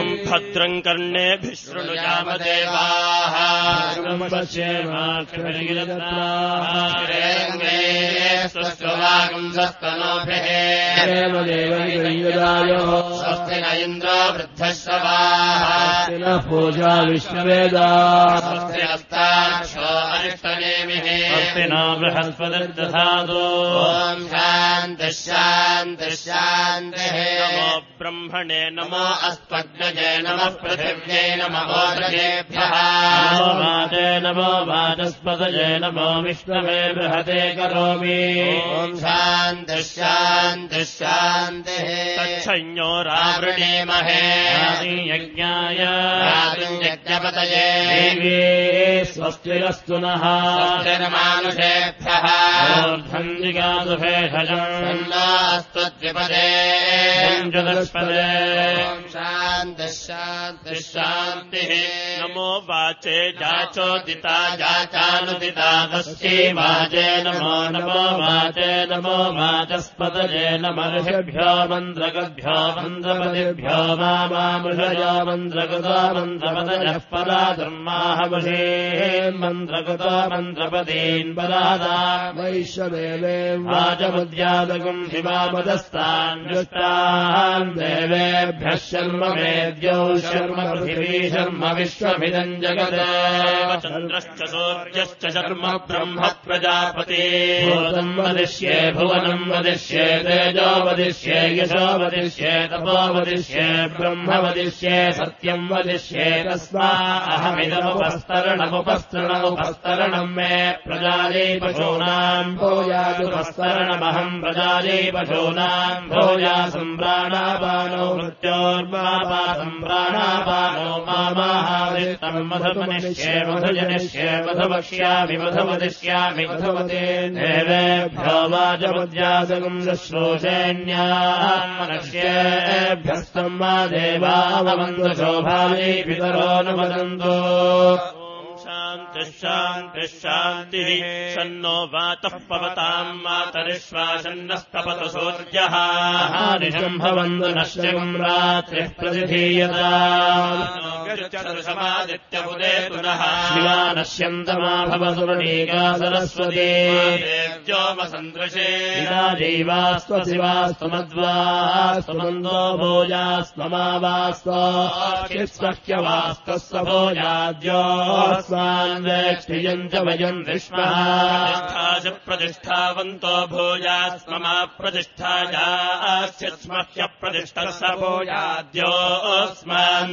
ॐ भद्रम् कर्णेभिः शृणुयामदेवाः। स्वस्ववागुंसस्तनोभिः स्वस्ति न इन्द्रो वृद्धश्रवाः नः पूजा अरिष्टनेमिः नो बृहस्पतिर्दधातु। शान्तिः नमो ब्रह्मणे नमो अस्त्वग्नजे नमः पृथिव्यै नमो ओदरेभ्यः नमो वाचे नमो वाचस्पतये नमो विष्णवे बृहते करोमि। ॐ शान्तिः शान्तिः शान्तिः। तच्छञ्यो रावृणीमहे यज्ञाय। यज्ञपतये। देवे स्वस्तिरस्तु नः। स्वस्तिर्मानुषेभ्यः। ऊर्ध्वम् जिगातु भेषजम् तन्नास्त्वद्विपदे चतुष्पदे ॐ शान्तिः शान्तिः शान्तिः। नमो वाचे जाचोदिता जाचानुदिता तस्यै वाचे नमो नमो वाचे नमो वाचस्पतये नमर्षभ्यो मन्द्रगभ्यो मन्द्रपतिभ्यो मामामृषयो मन्द्रकृतो मन्द्रपतयः परा धर्माहवशे मन्द्रकृतो मन्द्रपतीन् परादा वैश्वदेवे वाचमुद्यादकम् शिवामदस्तान् दृष्टान् देवेभ्यः शर्म वेद्यौ शर्म पृथिवी शर्म विश्वमिदम् जगत्। चन्द्रश्च सूर्यश्च शर्म ब्रह्म प्रजापते। वदिष्ये भुवनम् वदिष्ये तेजो वदिष्ये यशो वदिष्ये तपो वदिष्ये ब्रह्म वदिष्ये सत्यम् वदिष्ये तस्मा अहमिदमुपस्तरणमुपस्तरणमुपस्तरणम् मे प्रजाले पशूनाम् भूयादुपस्तरणमहम् प्रजाले पशूनाम् भूया सम्प्राणापानो मृत्योर्मापा सम्प्राणापानो मामाहाविष्टम् मधुमनिष्ये मधुजनिष्ये मधुवक्ष्यामि मधुवदिष्यामि मधुवते देवेभ्यो वाचमुद्यासकम् शुश्रूषेण्यामनक्ष्येभ्यस्तम् वा शोभायै पितरो न वदन्तु। शान्तिः शान्तिः शान्तिः। सन्नो वातः पवताम् मातरिश्वासन्नस्तपतु सूर्यः। निशम् भवन्तु नश्यकम् रात्रिः प्रतिधीयता समादित्यबुदे पुनः। शिवा नश्यन्तमा भवसुरणीका सरस्वती देव्योमसन्दृशे शिवास्त्वशिवास्त्वमद्वास्त्वमन्दो भोजास्त्वमावास्त्वह्यवास्तस्य भोजाद्योऽस्मान् वेक्षियम् च वयम् विष्मः च प्रतिष्ठावन्तो भूयास्ममा प्रतिष्ठायास्यस्मह्य प्रतिष्ठः स भूयाद्योऽस्मान्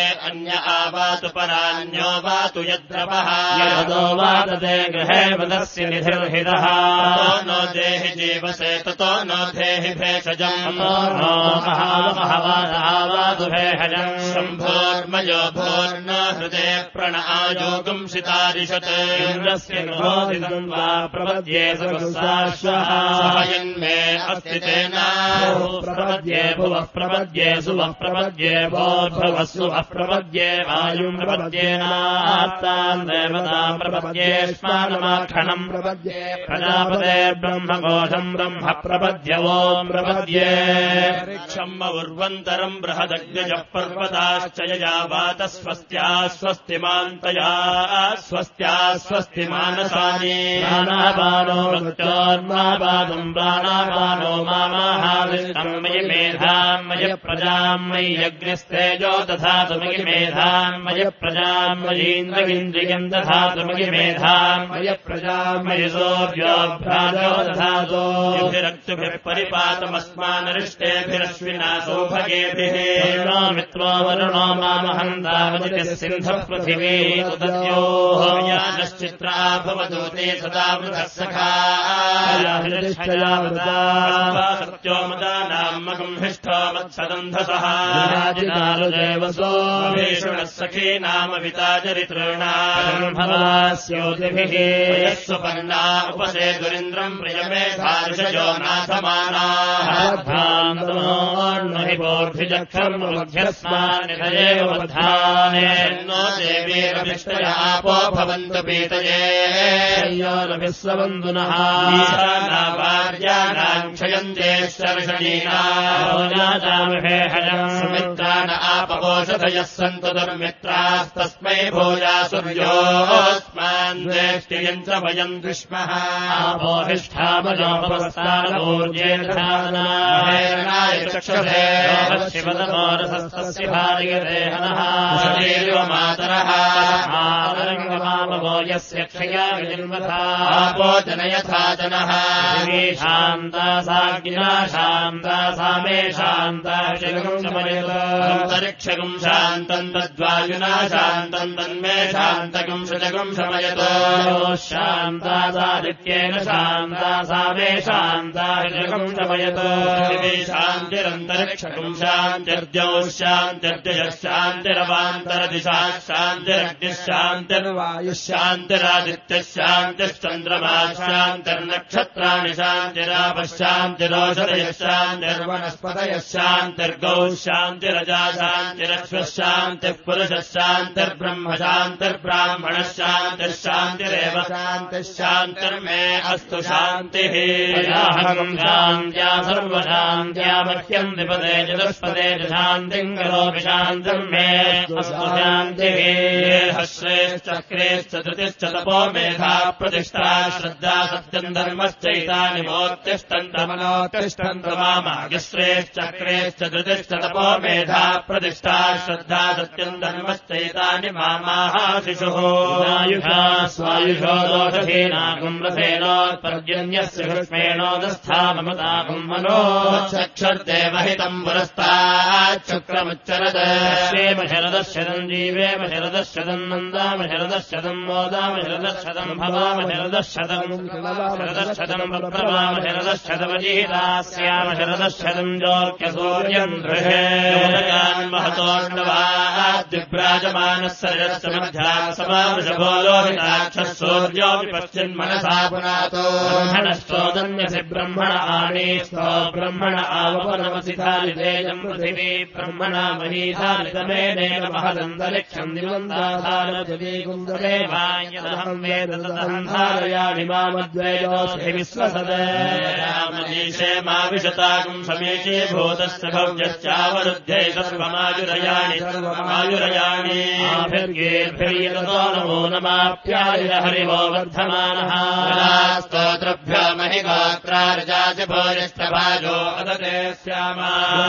अन्य आवातु परान्यो वातु यद्रवः यदो वातते गृहे वदस्य निधिर्हितः। ततो नो देहि जीवसे ततो नो देहि भेषजम्। महावातु भेषजम्। शम्भोर्मयो भोर्न हृदे प्रण आयोगम् शितारिषत् इन्द्रस्य प्रपद्ये सहयन्मे अस्ति तेन। प्रपद्ये भुवः प्रपद्ये सुवः प्रपद्ये भोर्भवः सुवः प्रपद्ये। वायुम् प्रपद्येनात्ताम् देवताम् प्रपद्ये प्रजापते ब्रह्मकोशम् ब्रह्म प्रपद्य ओम् प्रपद्ये। क्षम्म उर्वन्तरम् बृहदग्नजः पर्वताश्च यया वात स्वस्त्या स्वस्तिमान्तया स्वस्त्या स्वस्ति मानसानि प्राणापानो मृत्योर्मापादम् प्राणापानो मामाहाविष्टम् मयि मेधाम् मय प्रजाम् मयि यज्ञस्तेजो दधातु मयि मय प्रजाम् मयीन्द्रगिन्द्रियम् दधातु मयि मेधाम् मय प्रजाम् मयि सूर्योभ्राजो दधातु युभिरक्तुभिः परिपातमस्मानरिष्टेभिरश्विना सौभगेभिः नो मित्रो वरुणो मामहम् तावदिति सिन्धः पृथिवी उदद्योः यानश्चित्रा भवदूते सदा वृथः सखा सत्यो मदानाम् मगम् हिष्ठो मत्सदन्धसः राजितालुदेवसो सखी नाम नामविताचरितॄणास्योतिभिः स्वपर्णा उपसे दुरिन्द्रम् प्रियमे धार्षजो नाथमानाध्वान्महिपोर्भिजक्षर्मभ्यस्मानिधयेवबद्धानो देवीरभिष्टय आपो भवन्तु पीतये। योरभिस्वबन्धुनः सन्तु दुर्मित्रास्तस्मै भूया सूर्योऽस्मान् च वयम् दुष्मः। शिवतमोरसस्तस्य भार्यदेहनः। मातरः। यस्य क्षया शान्तम् तद्वायुना शान्तम् तन्मे शमयत। शान्तासादित्येन शान्तासामे शान्ताशगुं शमयत शान्तिरन्तरिक्षगुं शान्तिर्जौ शान्तिर्जयः शान्तिरवान्तरदिशा शान्तिरग्निः शान्तिर्वायुः शान्तिरादित्यः शान्तिश्चन्द्रमा शान्तिर्नक्षत्राणि शान्तिरापः शान्तिरोषधयः शान्तिर्वनस्पतयः शान्तिर्गौ शान्तिरजा शान्तिरश्वः शान्तिः पुरुषः शान्तिर्ब्रह्म शान्तिर्ब्राह्मणः शान्तिः शान्तिरेव शान्तिः शान्तिर्मे अस्तु शान्तिः याहम् शान्त्या सर्वशान्त्या मह्यम् विपदे चतुष्पदे च शान्तिम् करोमि शान्तिम् मे अस्तु शान्तिः श्रेश्चक्रेश्च धृतिश्च तपो मेधा प्रतिष्ठा श्रद्धा सत्यम् धर्मश्चैतानि मोत्तिष्ठन्तमनोत्तिष्ठन्त मामागश्रेश्चक्रेश्च धृतिश्च तपो मेधा प्रतिष्ठा श्रद्धा सत्यम् धर्मश्चैतानि मामाः शिशुः। आयुषा स्वायुषो कृष्मेणोदस्था ममतागम् मनो चक्षुर्देवहितम् पुरस्ताच्छुक्रमुच्चरद क्षेम शरदशतम् शरदशतम् मोदाम शरदशतम् भवाम प्रभवाम जोर्क्यसूर्यम् समावृषभो लोहिताक्षः सूर्योऽपि पश्चिन्मनसा पुनातो ब्रह्मणश्चोदन्यसि ब्रह्मण आनीस्तो ब्रह्मण आवपनमसिधारितेजम् पृथिवी ब्रह्मणा महीधारितमेनेन महदन्तरिक्षम् दिवन्दाधारजली कुन्दरे वायदहम् वेद तदहम् धारयामि मामद्वैतोऽस्ति विश्वसद रामजीशे मा विशताकम् समीची भूतस्य भव्यश्चावरुध्ये सर्वमायुरयाणि। सर्वमायुरयाणि। आभिर्गेर्भिर्यतो नमो नमाप्याय हरिवो वर्धमानः। स्तोत्रभ्यो महि गोत्रार्जासि भूरिष्ठभाजो अदते स्यामा